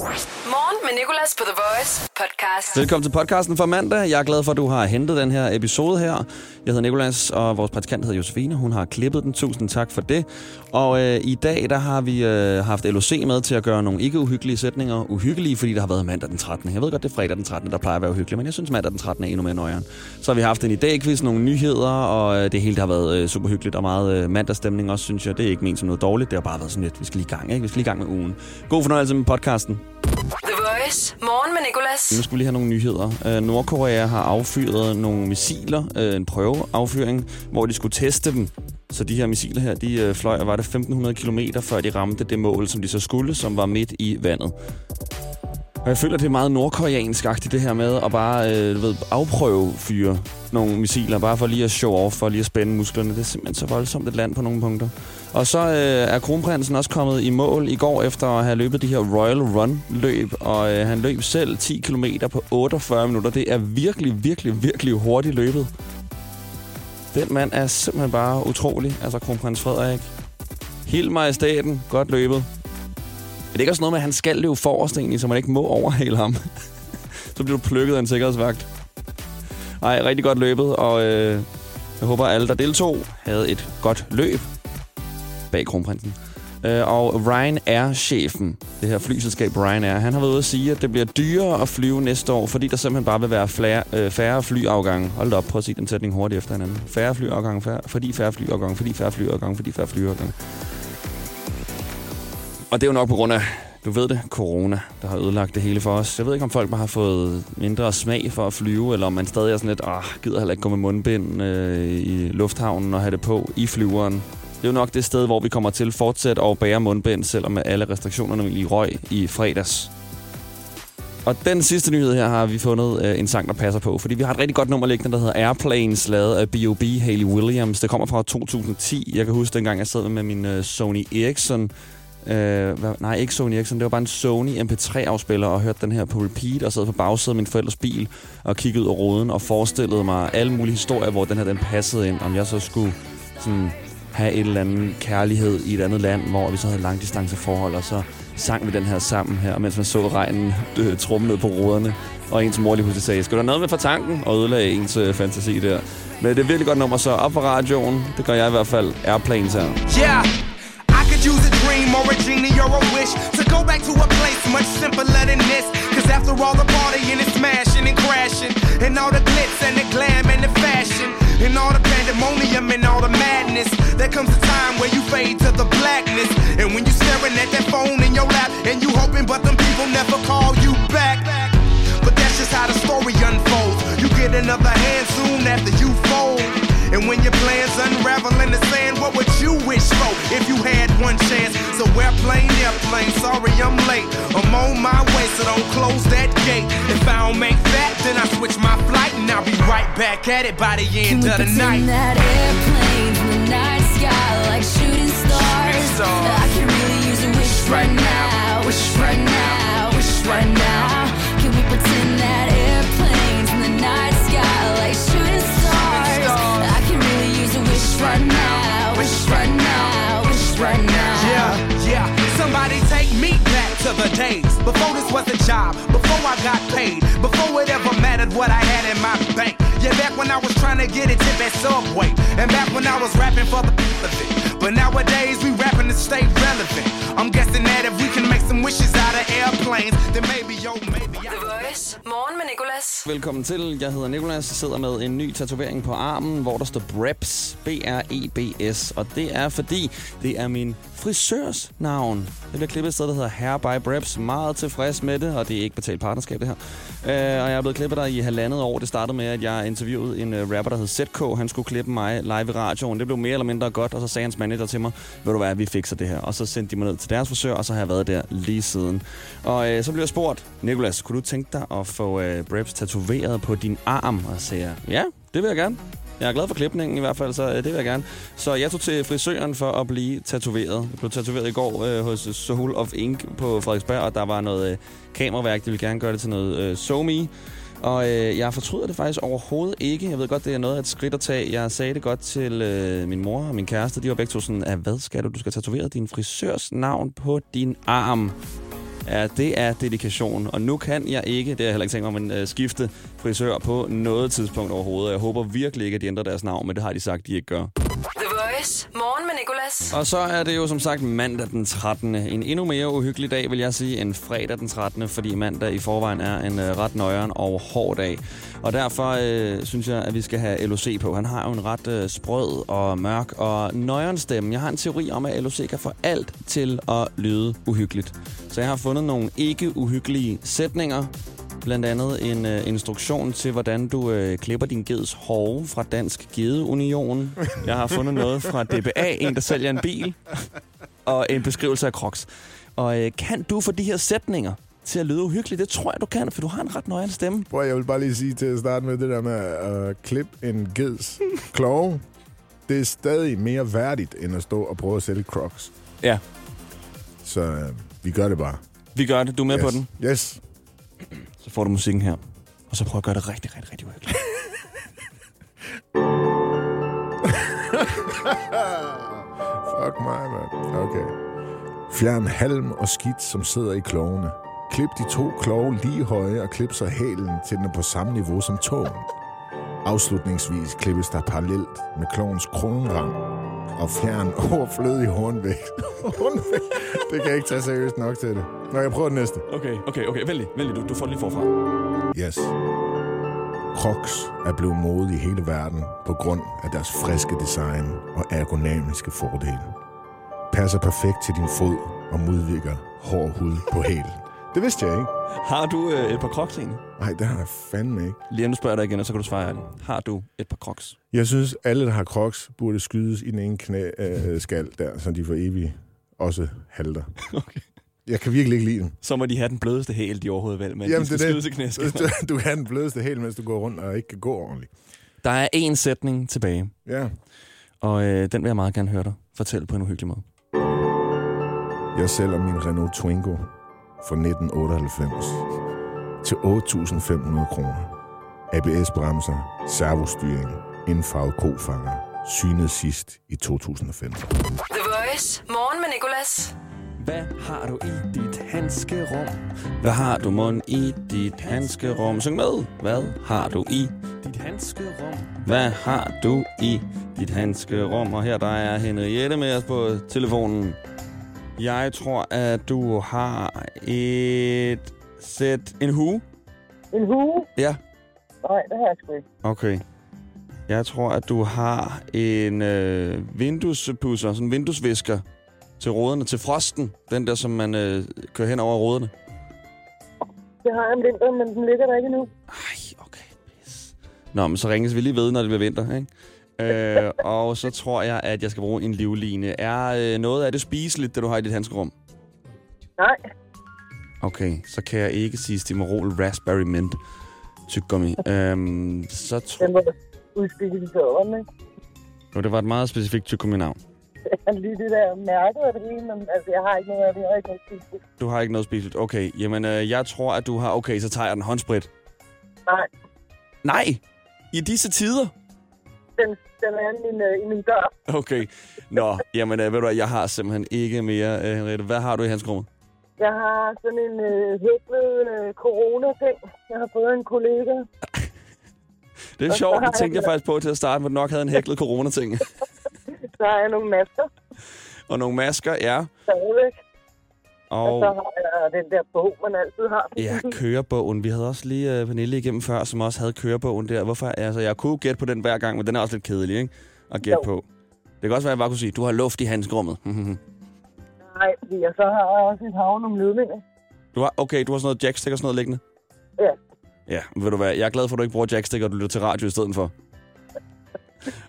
Morgen med Nicolas på The Voice podcast. Velkommen til podcasten for mandag. Jeg er glad for, at du har hentet den her episode her. Jeg hedder Nicolas, og vores praktikant hedder Josefine. Hun har klippet den. Tusind tak for det. Og øh, i dag der har vi øh, haft LOC med til at gøre nogle ikke uhyggelige sætninger uhyggelige, fordi der har været mandag den 13. Jeg ved godt, det er fredag den 13. der plejer at være uhyggelig, men jeg synes mandag den 13. er endnu mere nøjeren. Så har vi haft en idé-quiz, nogle nyheder, og øh, det hele der har været øh, super hyggeligt og meget øh, mandagsstemning også, synes jeg. Det er ikke ment som noget dårligt. Det har bare været sådan lidt, vi skal lige i gang, ikke? Vi skal lige i gang med ugen. God fornøjelse med podcasten. The Morgen med Nicolas. Nu skal vi lige have nogle nyheder. Øh, Nordkorea har affyret nogle missiler, øh, en prøveaffyring, hvor de skulle teste dem. Så de her missiler her, de øh, fløj, var det 1500 km, før de ramte det mål, som de så skulle, som var midt i vandet. Og jeg føler, det er meget nordkoreansk-agtigt, det her med at bare øh, du ved, afprøve fyre nogle missiler, bare for lige at show off, for lige at spænde musklerne. Det er simpelthen så voldsomt et land på nogle punkter. Og så øh, er kronprinsen også kommet i mål i går efter at have løbet de her Royal Run-løb, og øh, han løb selv 10 km på 48 minutter. Det er virkelig, virkelig, virkelig hurtigt løbet. Den mand er simpelthen bare utrolig, altså kronprins Frederik. Helt majestaten, godt løbet. Er det ikke også noget med, at han skal løbe forrest egentlig, så man ikke må overhale ham? så bliver du plukket af en sikkerhedsvagt. Nej, rigtig godt løbet, og øh, jeg håber, at alle, der deltog, havde et godt løb bag kronprinsen. Øh, og Ryanair-chefen, det her flyselskab Ryanair, han har været ude at sige, at det bliver dyrere at flyve næste år, fordi der simpelthen bare vil være flere, øh, færre flyafgange. Hold op, prøv at sige den sætning hurtigt efter hinanden. Færre flyafgange, færre, fordi færre flyafgange, fordi færre flyafgange, fordi færre flyafgange. Og det er jo nok på grund af, du ved det, corona, der har ødelagt det hele for os. Jeg ved ikke, om folk bare har fået mindre smag for at flyve, eller om man stadig er sådan lidt, ah, gider heller ikke gå med mundbind øh, i lufthavnen og have det på i flyveren. Det er jo nok det sted, hvor vi kommer til fortsat at bære mundbind, selvom alle restriktionerne i røg i fredags. Og den sidste nyhed her har vi fundet øh, en sang, der passer på, fordi vi har et rigtig godt nummer liggende, der hedder Airplanes, lavet af B.O.B. Haley Williams. Det kommer fra 2010. Jeg kan huske dengang, jeg sad med min øh, Sony Ericsson Øh, hvad, nej, ikke Sony Ericsson. Det var bare en Sony MP3-afspiller og hørte den her på repeat og sad på bagsædet af min forældres bil og kiggede ud af roden og forestillede mig alle mulige historier, hvor den her den passede ind. Om jeg så skulle sådan, have en eller anden kærlighed i et andet land, hvor vi så havde langdistanceforhold, og så sang vi den her sammen her, mens man så regnen øh, trumme ned på ruderne. Og ens mor lige pludselig sagde, skal du have noget med for tanken? Og ødelagde ens øh, fantasi der. Men det er virkelig godt nummer, så op på radioen. Det gør jeg i hvert fald. Airplanes her. Yeah. Wish to go back to a place much simpler than this. Cause after all the partying and smashing and crashing, and all the glitz and the glam and the fashion, and all the pandemonium and all the madness, there comes a time where you fade to the blackness. And when you staring at that phone in your lap, and you hoping but them people never call you back. But that's just how the story unfolds. You get another hand soon after you fold. And when your plans unravel in the sand, what would you wish for if you had one chance? So airplane, airplane, sorry I'm late. I'm on my way, so don't close that gate. If I don't make that, then I switch my flight and I'll be right back at it by the end Can of the night. that airplane in the night sky like shooting stars? Shooting stars. I can really use a wish right, Right now, wish right now, the days before this was a job, before I got paid, before it ever mattered what I had in my bank. Yeah, back when I was trying to get a tip at Subway, and back when I was rapping for the of it. But nowadays we rapping to stay relevant. I'm guessing that if we can make some wishes out of airplanes, then maybe yo, maybe I. The Voice. Morgen med Nicolas. Velkommen til. Jeg hedder Nikolas. Jeg sidder med en ny tatovering på armen, hvor der står Brebs. B-R-E-B-S. Og det er fordi, det er min frisørs navn. Det bliver klippet et sted, der hedder Hair by Brebs. Meget tilfreds med det, og det er ikke betalt partnerskab, det her. Uh, og jeg er blevet klippet der i halvandet år. Det startede med, at jeg interviewede en uh, rapper, der hed ZK. Han skulle klippe mig live i radioen. Det blev mere eller mindre godt, og så sagde hans manager til mig, ved du hvad, vi fikser det her. Og så sendte de mig ned til deres frisør, og så har jeg været der lige siden. Og uh, så blev jeg spurgt, Nikolas, kunne du tænke dig at få uh, Brebs tatoveret på din arm? Og så sagde jeg, ja, det vil jeg gerne. Jeg er glad for klipningen i hvert fald, så øh, det vil jeg gerne. Så jeg tog til frisøren for at blive tatoveret. Jeg blev tatoveret i går øh, hos Soul of Ink på Frederiksberg, og der var noget øh, kameraværk. De ville gerne gøre det til noget øh, SoMe. Og øh, jeg fortryder det faktisk overhovedet ikke. Jeg ved godt, det er noget af et skridt at tage. Jeg sagde det godt til øh, min mor og min kæreste. De var begge to sådan, at hvad skal du? Du skal tatovere din frisørs navn på din arm. Ja, det er dedikation. Og nu kan jeg ikke, det har jeg heller ikke tænkt mig, men uh, skifte frisør på noget tidspunkt overhovedet. Jeg håber virkelig ikke, at de ændrer deres navn, men det har de sagt, de ikke gør. The Voice. Morgen med Nicolas. Og så er det jo som sagt mandag den 13. En endnu mere uhyggelig dag, vil jeg sige, end fredag den 13. Fordi mandag i forvejen er en uh, ret nøjeren og hård dag. Og derfor uh, synes jeg, at vi skal have LOC på. Han har jo en ret uh, sprød og mørk og nøjeren stemme. Jeg har en teori om, at LOC kan få alt til at lyde uhyggeligt. Så jeg har fundet nogle ikke uhyggelige sætninger, Blandt andet en øh, instruktion til, hvordan du øh, klipper din geds hove fra Dansk Gedeunion. Jeg har fundet noget fra DBA, en der sælger en bil. Og en beskrivelse af Crocs. Og øh, kan du få de her sætninger til at lyde uhyggeligt? Det tror jeg, du kan, for du har en ret nøjere stemme. Prøv, jeg vil bare lige sige til at starte med det der med at uh, klippe en geds kloge. Det er stadig mere værdigt, end at stå og prøve at sælge crocs. Ja, Så uh, vi gør det bare. vi gør det. Du er med yes. på den. Yes. Så får du musikken her. Og så prøv at gøre det rigtig, rigtig, rigtig uhyggeligt. Fuck mig, mand. Okay. Fjern halm og skidt, som sidder i klovene. Klip de to kloge lige høje og klip så hælen til den er på samme niveau som tåen. Afslutningsvis klippes der parallelt med klovens kronrang og fjern overflødig hornvægt. hornvægt. Det kan jeg ikke tage seriøst nok til det. Nå, jeg prøver det næste. Okay, okay, okay. Vent lige. Du, du får det lige forfra. Yes. Crocs er blevet modet i hele verden på grund af deres friske design og ergonomiske fordele. Passer perfekt til din fod og modvirker hård hud på hælen. Det vidste jeg ikke. Har du øh, et par crocs egentlig? Nej, det har jeg fandme ikke. Lige nu spørger jeg dig igen, og så kan du svare ærligt. Har du et par crocs? Jeg synes, alle, der har crocs, burde skydes i den ene knæ, øh, skal der, så de for evigt også halter. Okay. Jeg kan virkelig ikke lide dem. Så må de have den blødeste hæl, de overhovedet vil, men Jamen, de skal det skydes i det. knæskal. Du kan have den blødeste hæl, mens du går rundt og ikke kan gå ordentligt. Der er én sætning tilbage, Ja. og øh, den vil jeg meget gerne høre dig fortælle på en uhyggelig måde. Jeg sælger min Renault Twingo for 1998 til 8.500 kroner. ABS-bremser, servostyring, indfarvet kofanger, synet sidst i 2015. The Voice. Morgen med Nicolas. Hvad har du i dit handskerum? Hvad har du mund i dit handskerum? Syng med. Hvad har du i dit handskerum? Hvad har du i dit handskerum? Og her der er Henriette med os på telefonen. Jeg tror, at du har et sæt... En hue? En hue? Ja. Nej, det har jeg sgu ikke. Okay. Jeg tror, at du har en øh, vinduespusser, sådan en vinduesvisker til ruderne, til frosten. Den der, som man øh, kører hen over ruderne. Det har jeg om vinteren, men den ligger der ikke endnu. Ej, okay. Pis. Nå, men så ringes vi lige ved, når det bliver vinter, ikke? Øh, og så tror jeg, at jeg skal bruge en livline. Er øh, noget af det spiseligt, det du har i dit handskerum? Nej, Okay, så kan jeg ikke sige Stimorol Raspberry Mint tyggegummi. øhm, så tror den var døren, ikke? jeg, det var et meget specifikt tyggegummi-navn. Lige det der mærke af det hele, men altså, jeg har ikke noget af det. Jeg har ikke noget spiseligt. Du har ikke noget spiseligt. Okay, jamen øh, jeg tror, at du har... Okay, så tager jeg den håndsprit. Nej, Nej! I disse tider? Den, den er i min, øh, i min dør. Okay. Nå, jamen øh, ved du hvad, jeg har simpelthen ikke mere, øh, Henriette. Hvad har du i handskerummet? Jeg har sådan en øh, hæklet øh, corona-ting. Jeg har fået en kollega. Det er Og så sjovt, har det tænkte jeg- jeg faktisk på til at starte, men nok havde en hæklet corona-ting. Så har jeg nogle masker og nogle masker, ja. stadigvæk. Og, Og så har jeg den der bog, man altid har. ja, kørebogen. Vi havde også lige uh, Pernille igennem før, som også havde kørebogen der. Hvorfor? Altså, jeg kunne gætte på den hver gang, men den er også lidt kedelig, ikke? At gætte Jo. på. Det kan også være, at jeg bare kunne sige, du har luft i handskerummet. Nej, jeg så har jeg også et hav nogle ledninger. du har, okay, du har sådan noget jackstick og sådan noget liggende? Ja. Ja, ved du hvad, jeg er glad for, at du ikke bruger jackstick, og du lytter til radio i stedet for.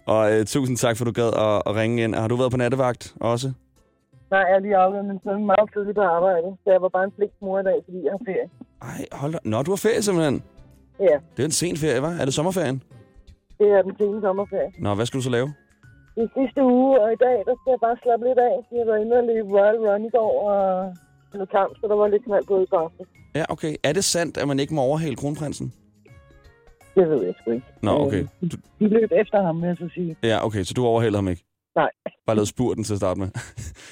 og øh, tusind tak, for at du gad at, at ringe ind. Har du været på nattevagt også? Nej, jeg har lige aflevet min søn meget tidligt på arbejde. Så jeg var bare en flink mor i dag, fordi jeg har ferie. Ej, hold da. Nå, du har ferie simpelthen. Ja, Det er en sen ferie, hva'? Er det sommerferien? det er den sene sommerferie. Nå, hvad skal du så lave? Er sidste uge, og i dag, der skal jeg bare slappe lidt af. Jeg var inde og løbe Royal Run i går, og noget kamp, så der var lidt knald på i går. Ja, okay. Er det sandt, at man ikke må overhale kronprinsen? Det ved jeg sgu ikke. Nå, okay. Øh, De løb efter ham, vil jeg så sige. Ja, okay, så du overhaler ham ikke? Nej. Bare lavet spurten til at starte med.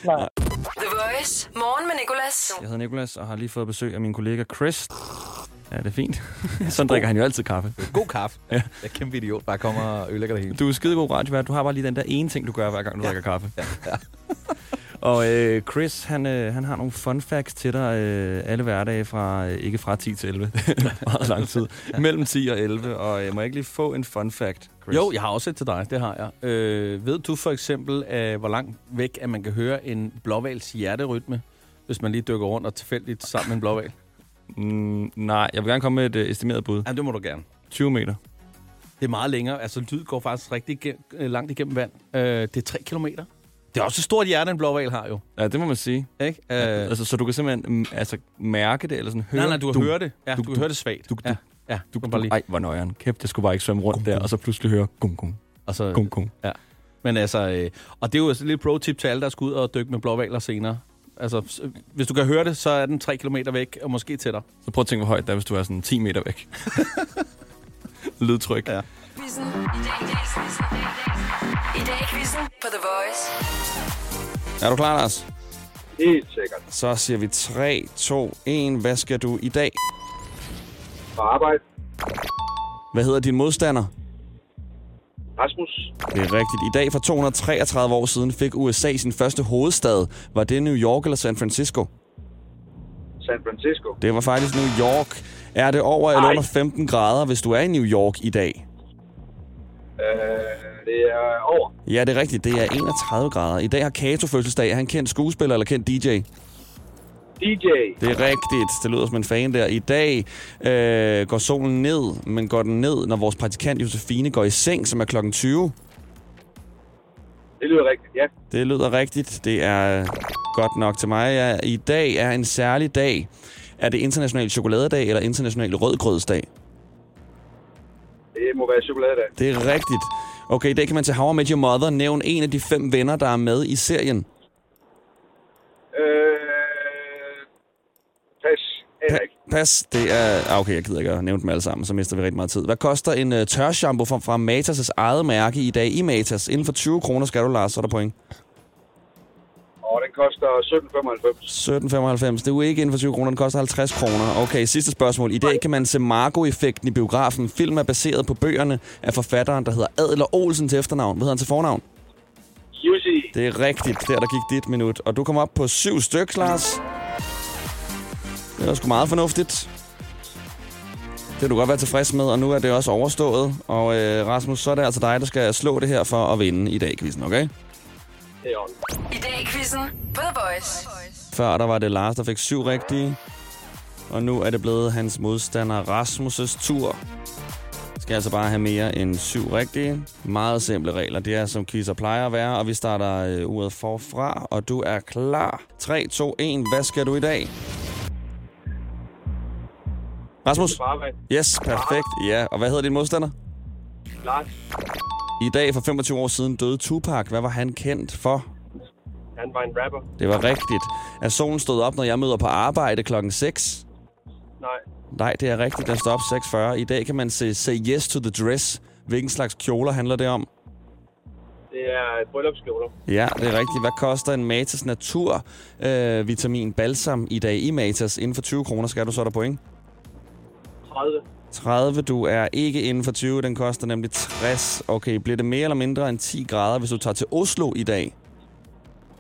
Nej. The Voice. Morgen med Nicolas. Jeg hedder Nikolas og har lige fået besøg af min kollega Chris. Ja, det er fint. Sådan drikker han jo altid kaffe. God kaffe. Ja. Jeg er kæmpe idiot, bare kommer og ødelægger det hele. Du er skidegod radiovært. Du har bare lige den der ene ting, du gør, hver gang du ja. drikker kaffe. Ja. ja. og øh, Chris, han, øh, han har nogle fun facts til dig øh, alle hverdage fra, øh, ikke fra 10 til 11, meget lang tid, ja. mellem 10 og 11. Og øh, må jeg ikke lige få en fun fact, Chris? Jo, jeg har også et til dig, det har jeg. Øh, ved du for eksempel, øh, hvor langt væk, at man kan høre en blåvals hjerterytme, hvis man lige dykker rundt og tilfældigt sammen med en blåval? Mm, nej, jeg vil gerne komme med et øh, estimeret bud. Ja, det må du gerne. 20 meter. Det er meget længere. Altså, lyd går faktisk rigtig igennem, øh, langt igennem vand. Øh, det er 3 kilometer. Det er også et stort hjerte, en blåval har jo. Ja, det må man sige. Ikke? Øh, Ja, altså, så du kan simpelthen mm, altså, mærke det, eller sådan høre... nej, nej, du kan høre det. Ja, du, du, kan høre det svagt. Du, du, ja, ja, du, kan du, bare lige. ej, hvor nøjeren. Kæft, det skulle bare ikke svømme rundt der, og så pludselig høre gung, gung, Og så, gung, gung. Ja. Men altså, øh, og det er jo et lille pro-tip til alle, der skal ud og dykke med blåvaler senere. Altså, s- hvis du kan høre det, så er den 3 km væk, og måske tættere. Så prøv at tænke, hvor højt det er, hvis du er sådan 10 meter væk. Lydtryk. Ja. Quizzen. I dag quizzen. På The Voice. Er du klar, Lars? Helt sikkert. Så siger vi 3, 2, 1. Hvad skal du i dag? På arbejde. Hvad hedder din modstander? Rasmus. Det er rigtigt. I dag for 233 år siden fik USA sin første hovedstad. Var det New York eller San Francisco? San Francisco. Det var faktisk New York. Er det over eller Ej. under 15 grader, hvis du er i New York i dag? Øh, det er over. Ja, det er rigtigt. Det er 31 grader. I dag har Kato fødselsdag. Er han kendt skuespiller eller kendt DJ? DJ. Det er rigtigt. Det lyder som en fan der. I dag øh, går solen ned, men går den ned, når vores praktikant Josefine går i seng, som er klokken 20. Det lyder rigtigt, ja. Det lyder rigtigt. Det er godt nok til mig. Ja, I dag er en særlig dag. Er det international chokoladedag eller international rødgrødsdag? Det må være chokoladedag. Det er rigtigt. Okay, dag kan man til How I Met Your Mother nævne en af de fem venner, der er med i serien. Øh, pas. Aner Pa- pas, det er... Ah, okay, jeg gider ikke at nævne dem alle sammen, så mister vi rigtig meget tid. Hvad koster en uh, tørshampoo fra, fra Matas' eget mærke i dag i Matas? Inden for 20 kroner skal du, Lars, så er der point. Og den koster 17,95. 17,95. Det er jo ikke inden for 20 kroner, den koster 50 kroner. Okay, sidste spørgsmål. I dag kan man se Margo-effekten i biografen. Film er baseret på bøgerne af forfatteren, der hedder Adler Olsen til efternavn. Hvad hedder han til fornavn? Jussi. Det er rigtigt. Der, der gik dit minut. Og du kom op på syv stykker, Lars. Det var sgu meget fornuftigt. Det vil du godt være tilfreds med, og nu er det også overstået. Og øh, Rasmus, så er det altså dig, der skal slå det her for at vinde i dag, quizzen, okay? Det er on. I dag i quizzen The Voice. Før der var det Lars, der fik syv rigtige. Og nu er det blevet hans modstander Rasmus' tur. Skal altså bare have mere end syv rigtige. Meget simple regler. Det er som quizzer plejer at være. Og vi starter øh, uret forfra. Og du er klar. 3, 2, 1. Hvad skal du i dag? Rasmus? Yes, perfekt. Ja, og hvad hedder din modstander? Lars. I dag for 25 år siden døde Tupac. Hvad var han kendt for? Han var en rapper. Det var rigtigt. Er solen stået op, når jeg møder på arbejde klokken 6? Nej. Nej, det er rigtigt. Den står op 6.40. I dag kan man se Say Yes to the Dress. Hvilken slags kjoler handler det om? Det er bryllupskjoler. Ja, det er rigtigt. Hvad koster en Matas Natur øh, vitamin balsam i dag i Matas? Inden for 20 kroner skal du så er der point. 30. 30, du er ikke inden for 20. Den koster nemlig 60. Okay, bliver det mere eller mindre end 10 grader, hvis du tager til Oslo i dag?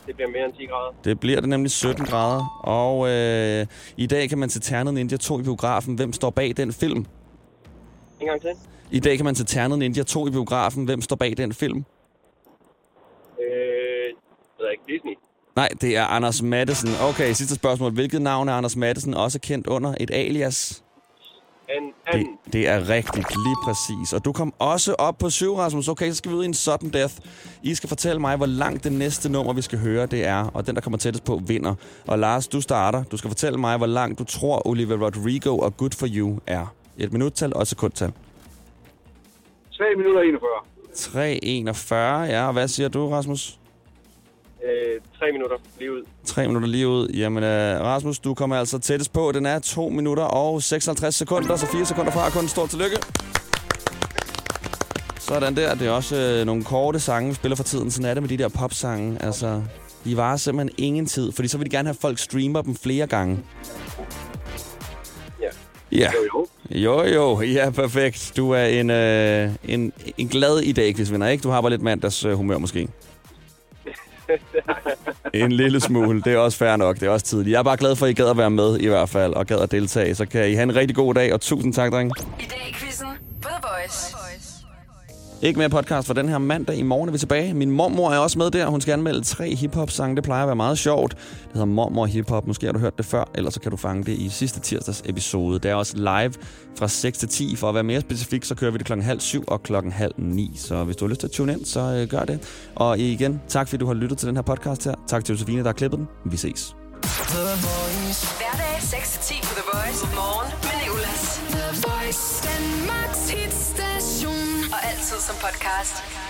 Det bliver mere end 10 grader. Det bliver det nemlig 17 grader. Og øh, i dag kan man se Ternet Ninja 2 i biografen. Hvem står bag den film? En gang til. I dag kan man se Ternet Ninja 2 i biografen. Hvem står bag den film? Øh, jeg ved ikke, Disney. Nej, det er Anders Madsen. Okay, sidste spørgsmål. Hvilket navn er Anders Madsen også kendt under? Et alias? En Det, anden. det er rigtigt, lige præcis. Og du kom også op på syv, Rasmus. Okay, så skal vi ud i en sudden death. I skal fortælle mig, hvor langt det næste nummer, vi skal høre, det er. Og den, der kommer tættest på, vinder. Og Lars, du starter. Du skal fortælle mig, hvor langt du tror, Olivia Rodrigo og Good For You er. Et minuttal og et sekundtal. 3 minutter og 41. 3.41, ja. Og hvad siger du, Rasmus? Øh, 3 minutter lige ud. 3 minutter lige ud. Jamen, uh, Rasmus, du kommer altså tættest på. Den er 2 minutter og 56 sekunder, så 4 sekunder fra. Kun stort tillykke. Sådan der. Det er også øh, nogle korte sange, vi spiller for tiden. Sådan er det med de der popsange. Altså, De varer simpelthen ingen tid, fordi så vil de gerne have, at folk streamer dem flere gange. Ja. Ja. Jo, jo. Jo, jo. Ja, perfekt. Du er en, øh, en, en glad i dag, hvis vinder, ikke? Du har bare lidt mandags øh, humør måske. En lille smule. Det er også fair nok. Det er også tidligt. Jeg er bare glad for, at I gad at være med i hvert fald, og gad at deltage. Så kan I have en rigtig god dag, og tusind tak, drenge. I dag i quizzen The Voice. Ikke mere podcast for den her mandag. I morgen er vi tilbage. Min mormor er også med der. Hun skal anmelde tre hiphop-sange. Det plejer at være meget sjovt. Det hedder Mormor Hiphop. Måske har du hørt det før, ellers så kan du fange det i sidste tirsdags episode. Det er også live fra 6 til 10. For at være mere specifik, så kører vi det klokken halv syv og klokken halv ni. Så hvis du har lyst til at tune ind, så øh, gør det. Og igen, tak fordi du har lyttet til den her podcast her. Tak til Josefine, der har klippet den. Vi ses. Hverdag 6-10 på The Voice. Morgen med Nicolas. The Voice, Danmarks hitstation. Og altid som podcast.